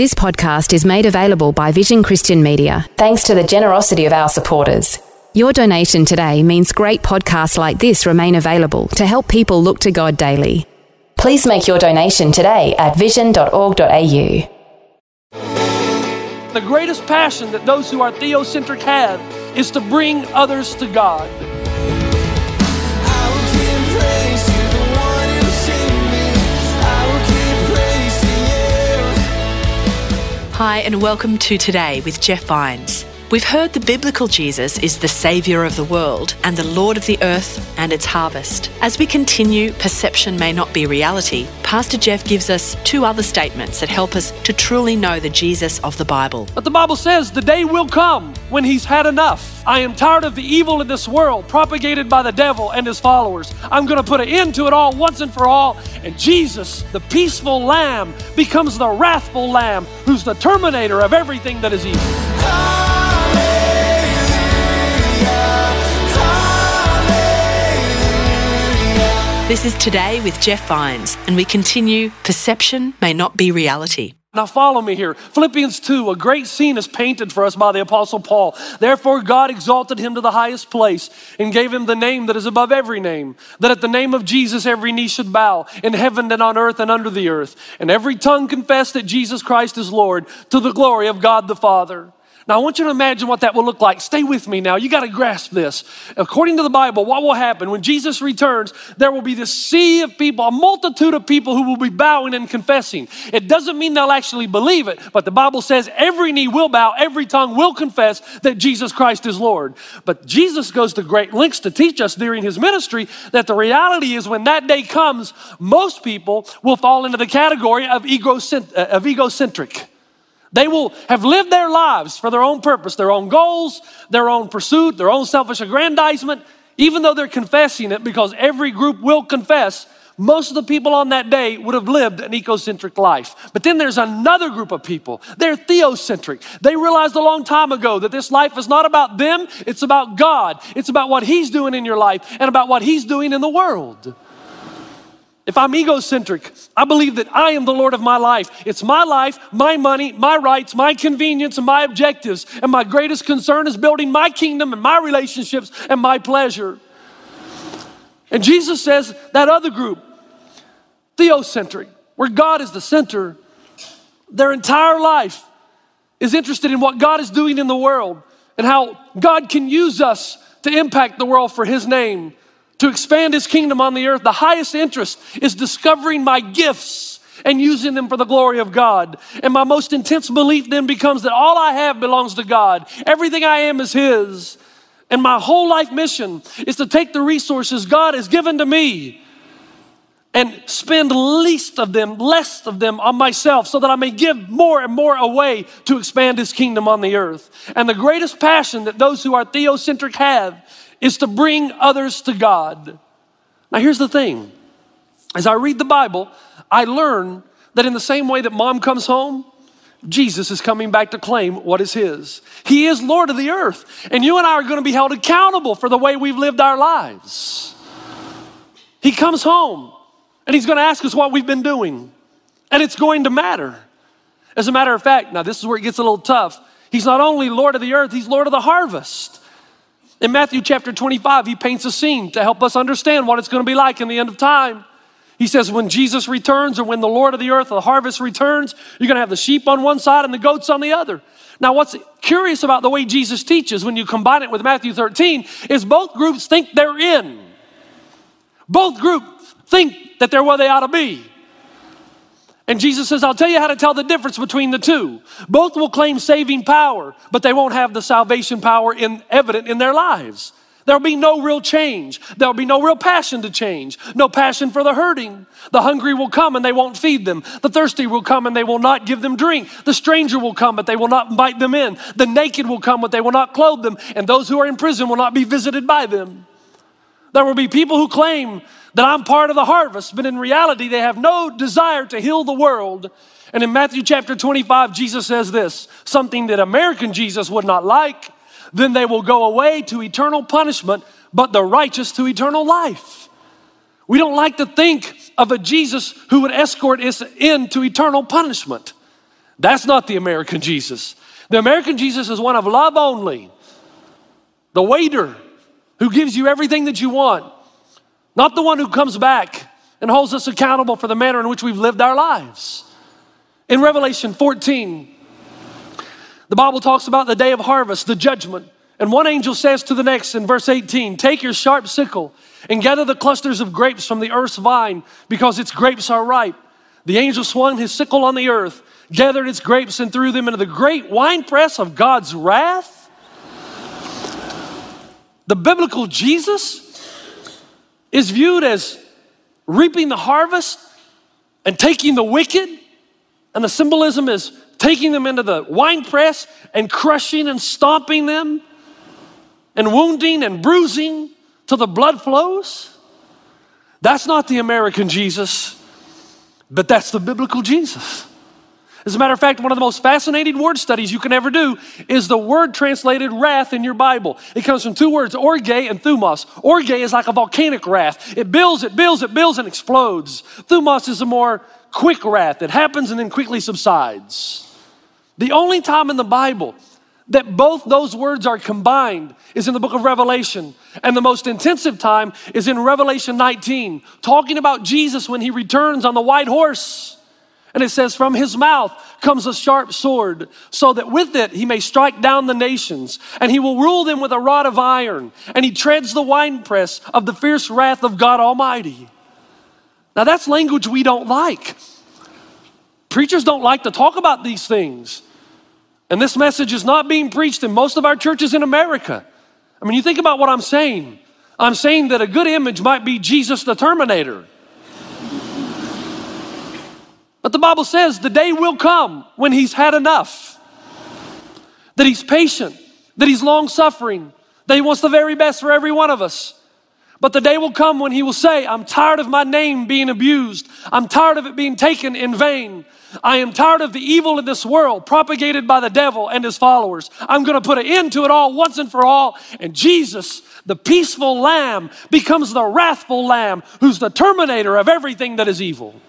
This podcast is made available by Vision Christian Media, thanks to the generosity of our supporters. Your donation today means great podcasts like this remain available to help people look to God daily. Please make your donation today at vision.org.au. The greatest passion that those who are theocentric have is to bring others to God. Hi, and welcome to Today with Jeff Vines. We've heard the biblical Jesus is the Saviour of the world and the Lord of the earth and its harvest. As we continue, perception may not be reality, Pastor Jeff gives us two other statements that help us to truly know the Jesus of the Bible. But the Bible says the day will come when he's had enough. I am tired of the evil in this world propagated by the devil and his followers. I'm going to put an end to it all once and for all. And Jesus, the peaceful lamb, becomes the wrathful lamb who's the terminator of everything that is evil. This is Today with Jeff Vines, and we continue Perception May Not Be Reality. Now, follow me here. Philippians 2, a great scene is painted for us by the Apostle Paul. Therefore, God exalted him to the highest place and gave him the name that is above every name, that at the name of Jesus every knee should bow in heaven and on earth and under the earth, and every tongue confess that Jesus Christ is Lord to the glory of God the Father. Now, I want you to imagine what that will look like. Stay with me now. You got to grasp this. According to the Bible, what will happen when Jesus returns? There will be this sea of people, a multitude of people who will be bowing and confessing. It doesn't mean they'll actually believe it, but the Bible says every knee will bow, every tongue will confess that Jesus Christ is Lord. But Jesus goes to great lengths to teach us during his ministry that the reality is when that day comes, most people will fall into the category of, egocent- uh, of egocentric. They will have lived their lives for their own purpose, their own goals, their own pursuit, their own selfish aggrandizement, even though they're confessing it, because every group will confess. Most of the people on that day would have lived an egocentric life. But then there's another group of people. They're theocentric. They realized a long time ago that this life is not about them, it's about God. It's about what He's doing in your life and about what He's doing in the world. If I'm egocentric, I believe that I am the Lord of my life. It's my life, my money, my rights, my convenience, and my objectives. And my greatest concern is building my kingdom and my relationships and my pleasure. And Jesus says that other group, theocentric, where God is the center, their entire life is interested in what God is doing in the world and how God can use us to impact the world for His name to expand his kingdom on the earth, the highest interest is discovering my gifts and using them for the glory of God. And my most intense belief then becomes that all I have belongs to God. Everything I am is his. And my whole life mission is to take the resources God has given to me and spend least of them, less of them on myself so that I may give more and more away to expand his kingdom on the earth. And the greatest passion that those who are theocentric have is to bring others to God. Now, here's the thing as I read the Bible, I learn that in the same way that mom comes home, Jesus is coming back to claim what is his. He is Lord of the earth, and you and I are going to be held accountable for the way we've lived our lives. He comes home, and he's going to ask us what we've been doing, and it's going to matter. As a matter of fact, now this is where it gets a little tough. He's not only Lord of the earth, he's Lord of the harvest. In Matthew chapter 25, he paints a scene to help us understand what it's going to be like in the end of time. He says, when Jesus returns or when the Lord of the earth, the harvest returns, you're going to have the sheep on one side and the goats on the other. Now, what's curious about the way Jesus teaches when you combine it with Matthew 13 is both groups think they're in. Both groups think that they're where they ought to be. And Jesus says, I'll tell you how to tell the difference between the two. Both will claim saving power, but they won't have the salvation power in, evident in their lives. There'll be no real change. There'll be no real passion to change. No passion for the hurting. The hungry will come and they won't feed them. The thirsty will come and they will not give them drink. The stranger will come but they will not invite them in. The naked will come but they will not clothe them. And those who are in prison will not be visited by them. There will be people who claim that I'm part of the harvest, but in reality, they have no desire to heal the world. And in Matthew chapter 25, Jesus says this something that American Jesus would not like then they will go away to eternal punishment, but the righteous to eternal life. We don't like to think of a Jesus who would escort us into eternal punishment. That's not the American Jesus. The American Jesus is one of love only. The waiter who gives you everything that you want, not the one who comes back and holds us accountable for the manner in which we've lived our lives. In Revelation 14, the Bible talks about the day of harvest, the judgment. And one angel says to the next in verse 18, Take your sharp sickle and gather the clusters of grapes from the earth's vine, because its grapes are ripe. The angel swung his sickle on the earth, gathered its grapes, and threw them into the great winepress of God's wrath. The biblical Jesus is viewed as reaping the harvest and taking the wicked. And the symbolism is taking them into the wine press and crushing and stomping them and wounding and bruising till the blood flows. That's not the American Jesus, but that's the biblical Jesus. As a matter of fact, one of the most fascinating word studies you can ever do is the word translated wrath in your Bible. It comes from two words, orge and thumos. Orge is like a volcanic wrath. It builds, it builds, it builds, and explodes. Thumos is a more quick wrath. It happens and then quickly subsides. The only time in the Bible that both those words are combined is in the book of Revelation. And the most intensive time is in Revelation 19, talking about Jesus when he returns on the white horse. And it says, From his mouth comes a sharp sword, so that with it he may strike down the nations, and he will rule them with a rod of iron, and he treads the winepress of the fierce wrath of God Almighty. Now that's language we don't like. Preachers don't like to talk about these things. And this message is not being preached in most of our churches in America. I mean, you think about what I'm saying. I'm saying that a good image might be Jesus the Terminator. But the Bible says the day will come when he's had enough, that he's patient, that he's long suffering, that he wants the very best for every one of us. But the day will come when he will say, I'm tired of my name being abused. I'm tired of it being taken in vain. I am tired of the evil in this world propagated by the devil and his followers. I'm going to put an end to it all once and for all. And Jesus, the peaceful lamb, becomes the wrathful lamb who's the terminator of everything that is evil.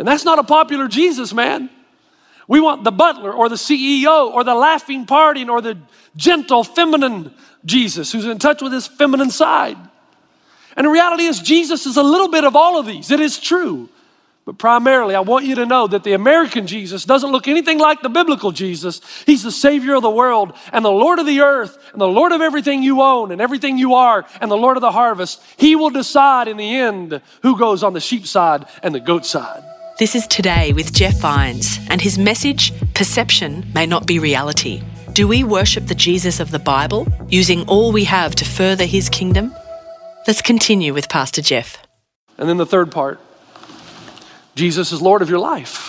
And that's not a popular Jesus, man. We want the butler or the CEO or the laughing party or the gentle, feminine Jesus who's in touch with his feminine side. And the reality is, Jesus is a little bit of all of these. It is true. But primarily, I want you to know that the American Jesus doesn't look anything like the biblical Jesus. He's the Savior of the world and the Lord of the earth and the Lord of everything you own and everything you are and the Lord of the harvest. He will decide in the end who goes on the sheep side and the goat side. This is Today with Jeff Vines, and his message Perception may not be reality. Do we worship the Jesus of the Bible, using all we have to further his kingdom? Let's continue with Pastor Jeff. And then the third part Jesus is Lord of your life.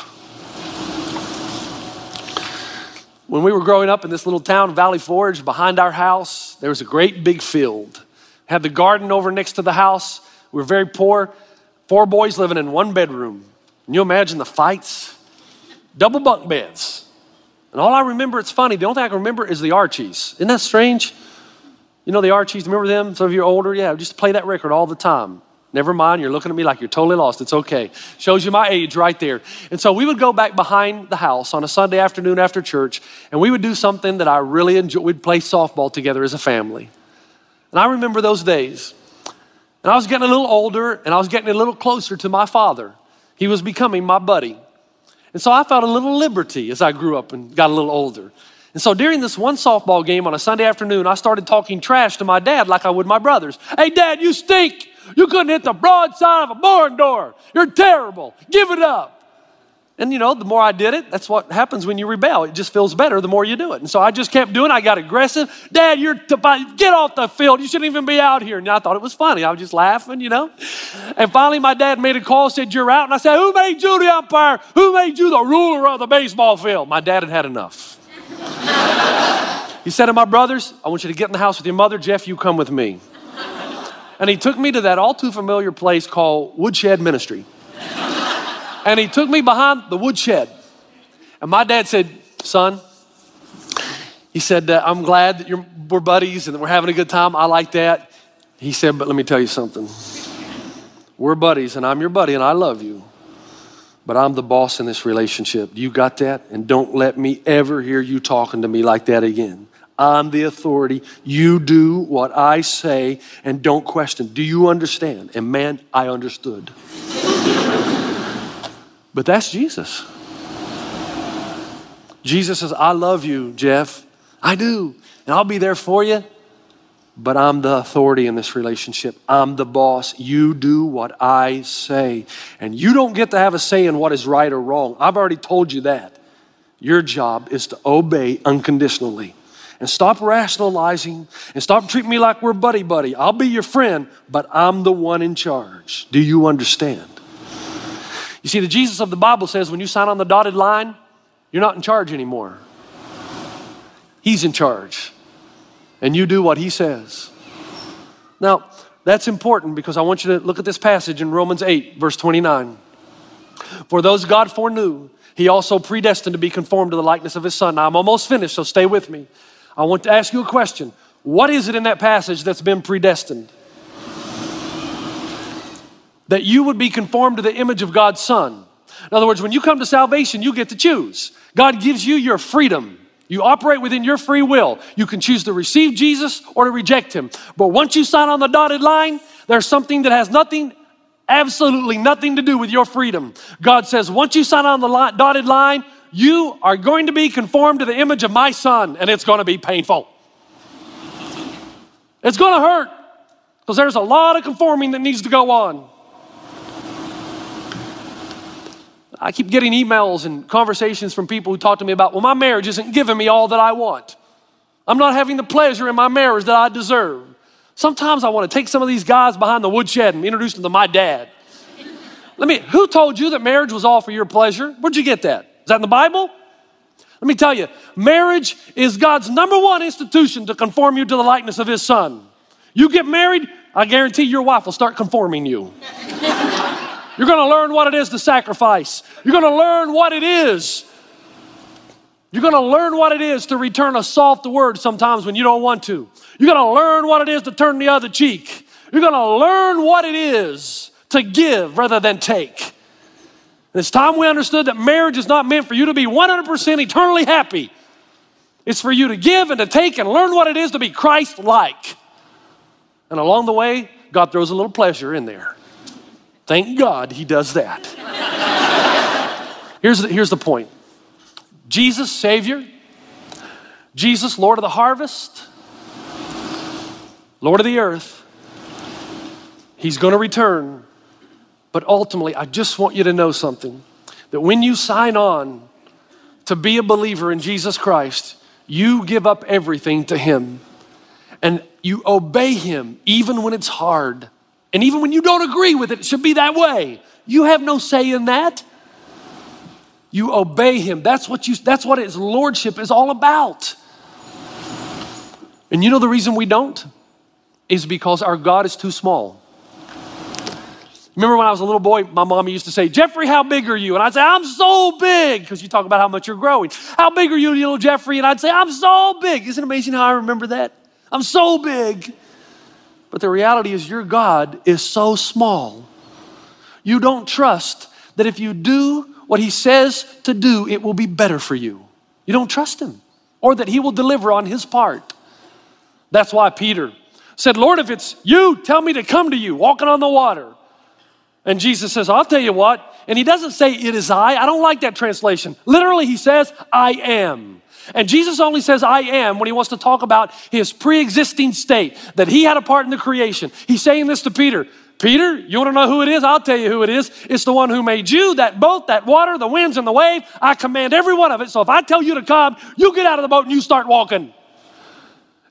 When we were growing up in this little town, Valley Forge, behind our house, there was a great big field. Had the garden over next to the house. We were very poor. Four boys living in one bedroom. Can you imagine the fights? Double bunk beds. And all I remember, it's funny, the only thing I can remember is the Archies. Isn't that strange? You know the Archies, remember them? Some of you are older? Yeah, just play that record all the time. Never mind, you're looking at me like you're totally lost. It's okay. Shows you my age right there. And so we would go back behind the house on a Sunday afternoon after church, and we would do something that I really enjoyed. We'd play softball together as a family. And I remember those days. And I was getting a little older, and I was getting a little closer to my father. He was becoming my buddy. And so I felt a little liberty as I grew up and got a little older. And so during this one softball game on a Sunday afternoon, I started talking trash to my dad like I would my brothers. Hey, dad, you stink. You couldn't hit the broadside of a barn door. You're terrible. Give it up. And you know, the more I did it, that's what happens when you rebel. It just feels better the more you do it. And so I just kept doing it. I got aggressive. Dad, you're t- get off the field. You shouldn't even be out here. And I thought it was funny. I was just laughing, you know. And finally, my dad made a call, said, You're out. And I said, Who made you the umpire? Who made you the ruler of the baseball field? My dad had had enough. he said to my brothers, I want you to get in the house with your mother. Jeff, you come with me. And he took me to that all too familiar place called Woodshed Ministry. And he took me behind the woodshed. And my dad said, Son, he said, uh, I'm glad that you're, we're buddies and that we're having a good time. I like that. He said, But let me tell you something. We're buddies and I'm your buddy and I love you. But I'm the boss in this relationship. You got that? And don't let me ever hear you talking to me like that again. I'm the authority. You do what I say and don't question. Do you understand? And man, I understood. But that's Jesus. Jesus says, I love you, Jeff. I do. And I'll be there for you. But I'm the authority in this relationship. I'm the boss. You do what I say. And you don't get to have a say in what is right or wrong. I've already told you that. Your job is to obey unconditionally. And stop rationalizing and stop treating me like we're buddy buddy. I'll be your friend, but I'm the one in charge. Do you understand? You see, the Jesus of the Bible says when you sign on the dotted line, you're not in charge anymore. He's in charge. And you do what he says. Now, that's important because I want you to look at this passage in Romans 8, verse 29. For those God foreknew, he also predestined to be conformed to the likeness of his son. Now, I'm almost finished, so stay with me. I want to ask you a question. What is it in that passage that's been predestined? That you would be conformed to the image of God's Son. In other words, when you come to salvation, you get to choose. God gives you your freedom. You operate within your free will. You can choose to receive Jesus or to reject him. But once you sign on the dotted line, there's something that has nothing, absolutely nothing to do with your freedom. God says, once you sign on the dotted line, you are going to be conformed to the image of my son, and it's going to be painful. It's going to hurt because there's a lot of conforming that needs to go on. I keep getting emails and conversations from people who talk to me about, well, my marriage isn't giving me all that I want. I'm not having the pleasure in my marriage that I deserve. Sometimes I want to take some of these guys behind the woodshed and introduce them to my dad. Let me, who told you that marriage was all for your pleasure? Where'd you get that? Is that in the Bible? Let me tell you, marriage is God's number one institution to conform you to the likeness of His Son. You get married, I guarantee your wife will start conforming you. You're going to learn what it is to sacrifice. You're going to learn what it is. You're going to learn what it is to return a soft word sometimes when you don't want to. You're going to learn what it is to turn the other cheek. You're going to learn what it is to give rather than take. And it's time we understood that marriage is not meant for you to be 100% eternally happy. It's for you to give and to take and learn what it is to be Christ like. And along the way, God throws a little pleasure in there. Thank God he does that. here's, the, here's the point Jesus, Savior, Jesus, Lord of the harvest, Lord of the earth, he's going to return. But ultimately, I just want you to know something that when you sign on to be a believer in Jesus Christ, you give up everything to him and you obey him even when it's hard. And even when you don't agree with it, it should be that way. You have no say in that. You obey him. That's what you that's what his lordship is all about. And you know the reason we don't is because our God is too small. Remember when I was a little boy, my mom used to say, Jeffrey, how big are you? And I'd say, I'm so big, because you talk about how much you're growing. How big are you, little Jeffrey? And I'd say, I'm so big. Isn't it amazing how I remember that? I'm so big. But the reality is, your God is so small. You don't trust that if you do what He says to do, it will be better for you. You don't trust Him or that He will deliver on His part. That's why Peter said, Lord, if it's you, tell me to come to you, walking on the water. And Jesus says, I'll tell you what. And he doesn't say, It is I. I don't like that translation. Literally, he says, I am. And Jesus only says, I am, when he wants to talk about his pre existing state, that he had a part in the creation. He's saying this to Peter Peter, you want to know who it is? I'll tell you who it is. It's the one who made you, that boat, that water, the winds, and the wave. I command every one of it. So if I tell you to come, you get out of the boat and you start walking.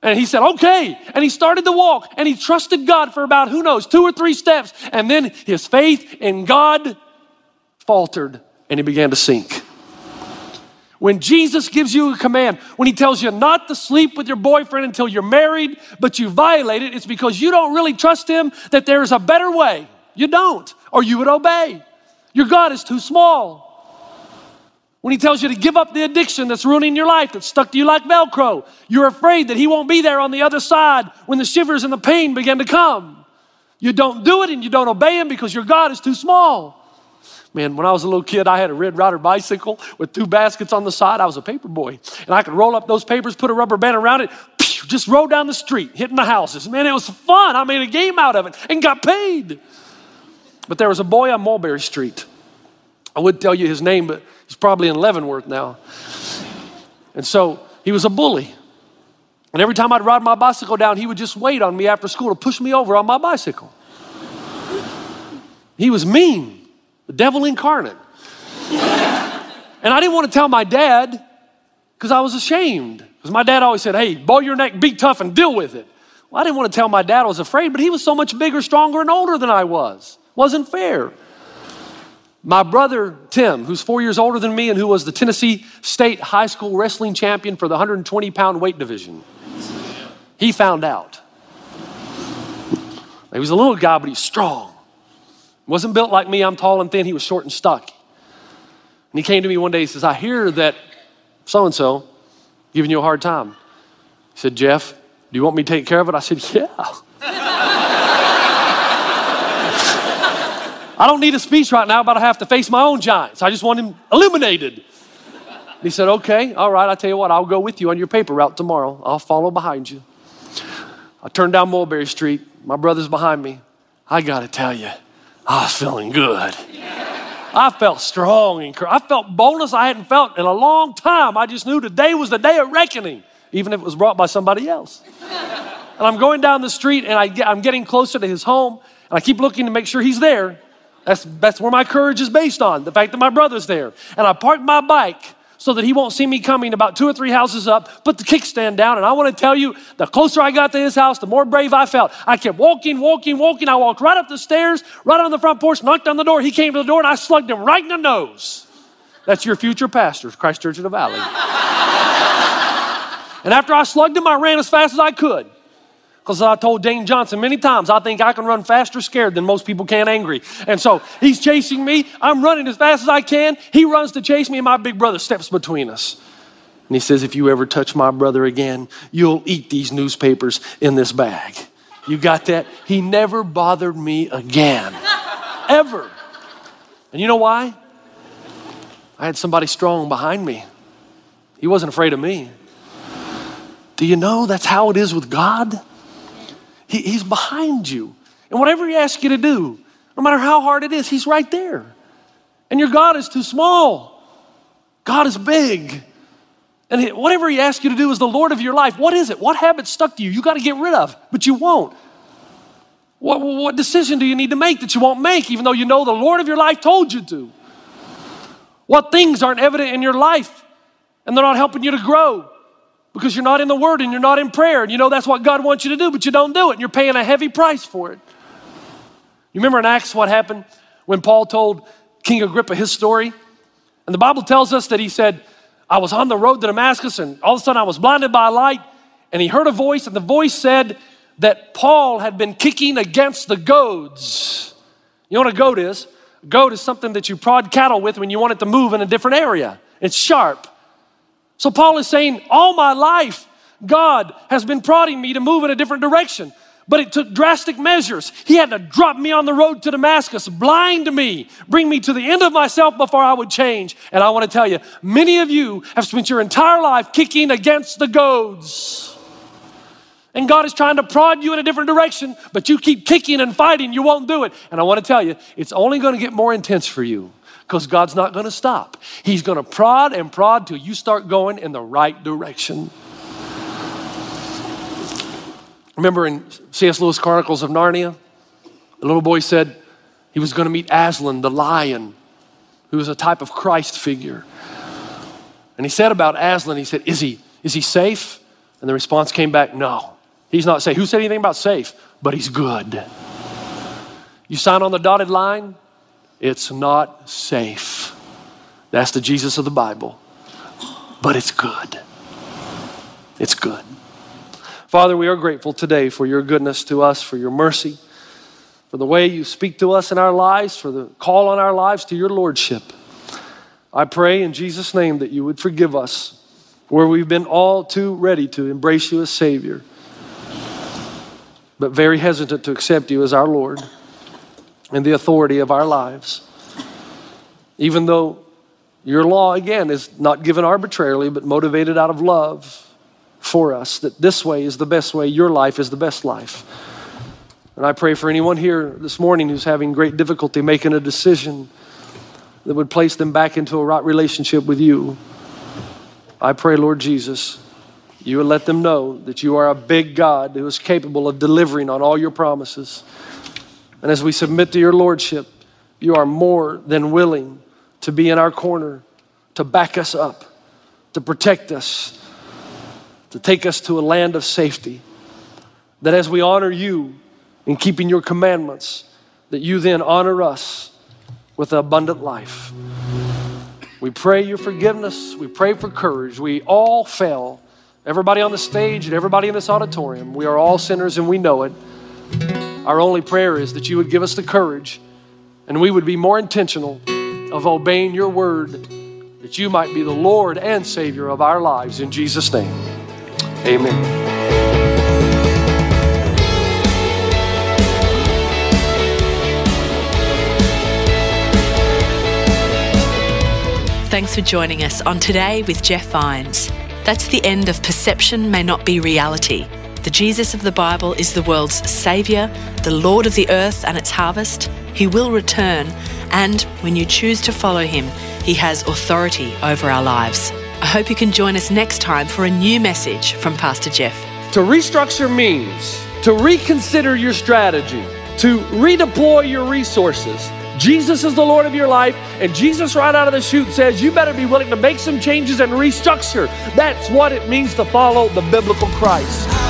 And he said, okay. And he started to walk and he trusted God for about, who knows, two or three steps. And then his faith in God faltered and he began to sink. When Jesus gives you a command, when he tells you not to sleep with your boyfriend until you're married, but you violate it, it's because you don't really trust him that there's a better way. You don't, or you would obey. Your God is too small. When he tells you to give up the addiction that's ruining your life, that's stuck to you like Velcro, you're afraid that he won't be there on the other side when the shivers and the pain begin to come. You don't do it and you don't obey him because your God is too small. Man, when I was a little kid, I had a Red Rider bicycle with two baskets on the side. I was a paper boy. And I could roll up those papers, put a rubber band around it, just roll down the street, hitting the houses. Man, it was fun. I made a game out of it and got paid. But there was a boy on Mulberry Street. I wouldn't tell you his name, but he's probably in Leavenworth now. And so he was a bully. And every time I'd ride my bicycle down, he would just wait on me after school to push me over on my bicycle. He was mean the devil incarnate. and I didn't want to tell my dad because I was ashamed. Because my dad always said, hey, bow your neck, be tough, and deal with it. Well, I didn't want to tell my dad I was afraid, but he was so much bigger, stronger, and older than I was. Wasn't fair. My brother Tim, who's four years older than me and who was the Tennessee State High School wrestling champion for the 120 pound weight division, he found out. He was a little guy, but he's strong. Wasn't built like me, I'm tall and thin. He was short and stocky. And he came to me one day, he says, I hear that so and so giving you a hard time. He said, Jeff, do you want me to take care of it? I said, Yeah. I don't need a speech right now, but I have to face my own giants. I just want him eliminated. He said, Okay, all right, I'll tell you what, I'll go with you on your paper route tomorrow. I'll follow behind you. I turned down Mulberry Street. My brother's behind me. I got to tell you, I was feeling good. I felt strong and I felt boldness I hadn't felt in a long time. I just knew today was the day of reckoning, even if it was brought by somebody else. And I'm going down the street and I get, I'm getting closer to his home, and I keep looking to make sure he's there. That's, that's where my courage is based on, the fact that my brother's there. And I park my bike so that he won't see me coming about two or three houses up, put the kickstand down. And I want to tell you, the closer I got to his house, the more brave I felt. I kept walking, walking, walking. I walked right up the stairs, right on the front porch, knocked on the door. He came to the door and I slugged him right in the nose. That's your future pastor, Christ Church of the Valley. and after I slugged him, I ran as fast as I could. Because I told Dane Johnson many times, I think I can run faster scared than most people can angry. And so he's chasing me. I'm running as fast as I can. He runs to chase me, and my big brother steps between us. And he says, If you ever touch my brother again, you'll eat these newspapers in this bag. You got that? He never bothered me again. Ever. And you know why? I had somebody strong behind me. He wasn't afraid of me. Do you know that's how it is with God? He, he's behind you. And whatever He asks you to do, no matter how hard it is, He's right there. And your God is too small, God is big. And whatever He asks you to do is the Lord of your life. What is it? What habit stuck to you? You got to get rid of, but you won't. What, what decision do you need to make that you won't make, even though you know the Lord of your life told you to? What things aren't evident in your life and they're not helping you to grow? Because you're not in the Word and you're not in prayer. And you know that's what God wants you to do, but you don't do it. And you're paying a heavy price for it. You remember in Acts what happened when Paul told King Agrippa his story? And the Bible tells us that he said, I was on the road to Damascus and all of a sudden I was blinded by a light and he heard a voice and the voice said that Paul had been kicking against the goads. You know what a goad is? A goad is something that you prod cattle with when you want it to move in a different area. It's sharp. So Paul is saying, All my life, God has been prodding me to move in a different direction. But it took drastic measures. He had to drop me on the road to Damascus, blind me, bring me to the end of myself before I would change. And I want to tell you, many of you have spent your entire life kicking against the goads. And God is trying to prod you in a different direction, but you keep kicking and fighting, you won't do it. And I want to tell you, it's only going to get more intense for you because God's not going to stop. He's going to prod and prod till you start going in the right direction. Remember in C.S. Lewis' Chronicles of Narnia, The little boy said he was going to meet Aslan, the lion, who was a type of Christ figure. And he said about Aslan, he said, Is he, is he safe? And the response came back, No, he's not safe. Who said anything about safe? But he's good. You sign on the dotted line, it's not safe. That's the Jesus of the Bible. But it's good. It's good. Father, we are grateful today for your goodness to us, for your mercy, for the way you speak to us in our lives, for the call on our lives to your Lordship. I pray in Jesus' name that you would forgive us where we've been all too ready to embrace you as Savior, but very hesitant to accept you as our Lord and the authority of our lives. Even though your law, again, is not given arbitrarily, but motivated out of love for us, that this way is the best way, your life is the best life. And I pray for anyone here this morning who's having great difficulty making a decision that would place them back into a right relationship with you. I pray, Lord Jesus, you would let them know that you are a big God who is capable of delivering on all your promises. And as we submit to your Lordship, you are more than willing to be in our corner, to back us up, to protect us, to take us to a land of safety. That as we honor you in keeping your commandments, that you then honor us with abundant life. We pray your forgiveness. We pray for courage. We all fail. Everybody on the stage and everybody in this auditorium, we are all sinners and we know it. Our only prayer is that you would give us the courage and we would be more intentional of obeying your word, that you might be the Lord and Savior of our lives. In Jesus' name, amen. Thanks for joining us on Today with Jeff Vines. That's the end of Perception May Not Be Reality. The Jesus of the Bible is the world's Saviour, the Lord of the earth and its harvest. He will return, and when you choose to follow Him, He has authority over our lives. I hope you can join us next time for a new message from Pastor Jeff. To restructure means to reconsider your strategy, to redeploy your resources. Jesus is the Lord of your life, and Jesus, right out of the chute, says you better be willing to make some changes and restructure. That's what it means to follow the biblical Christ.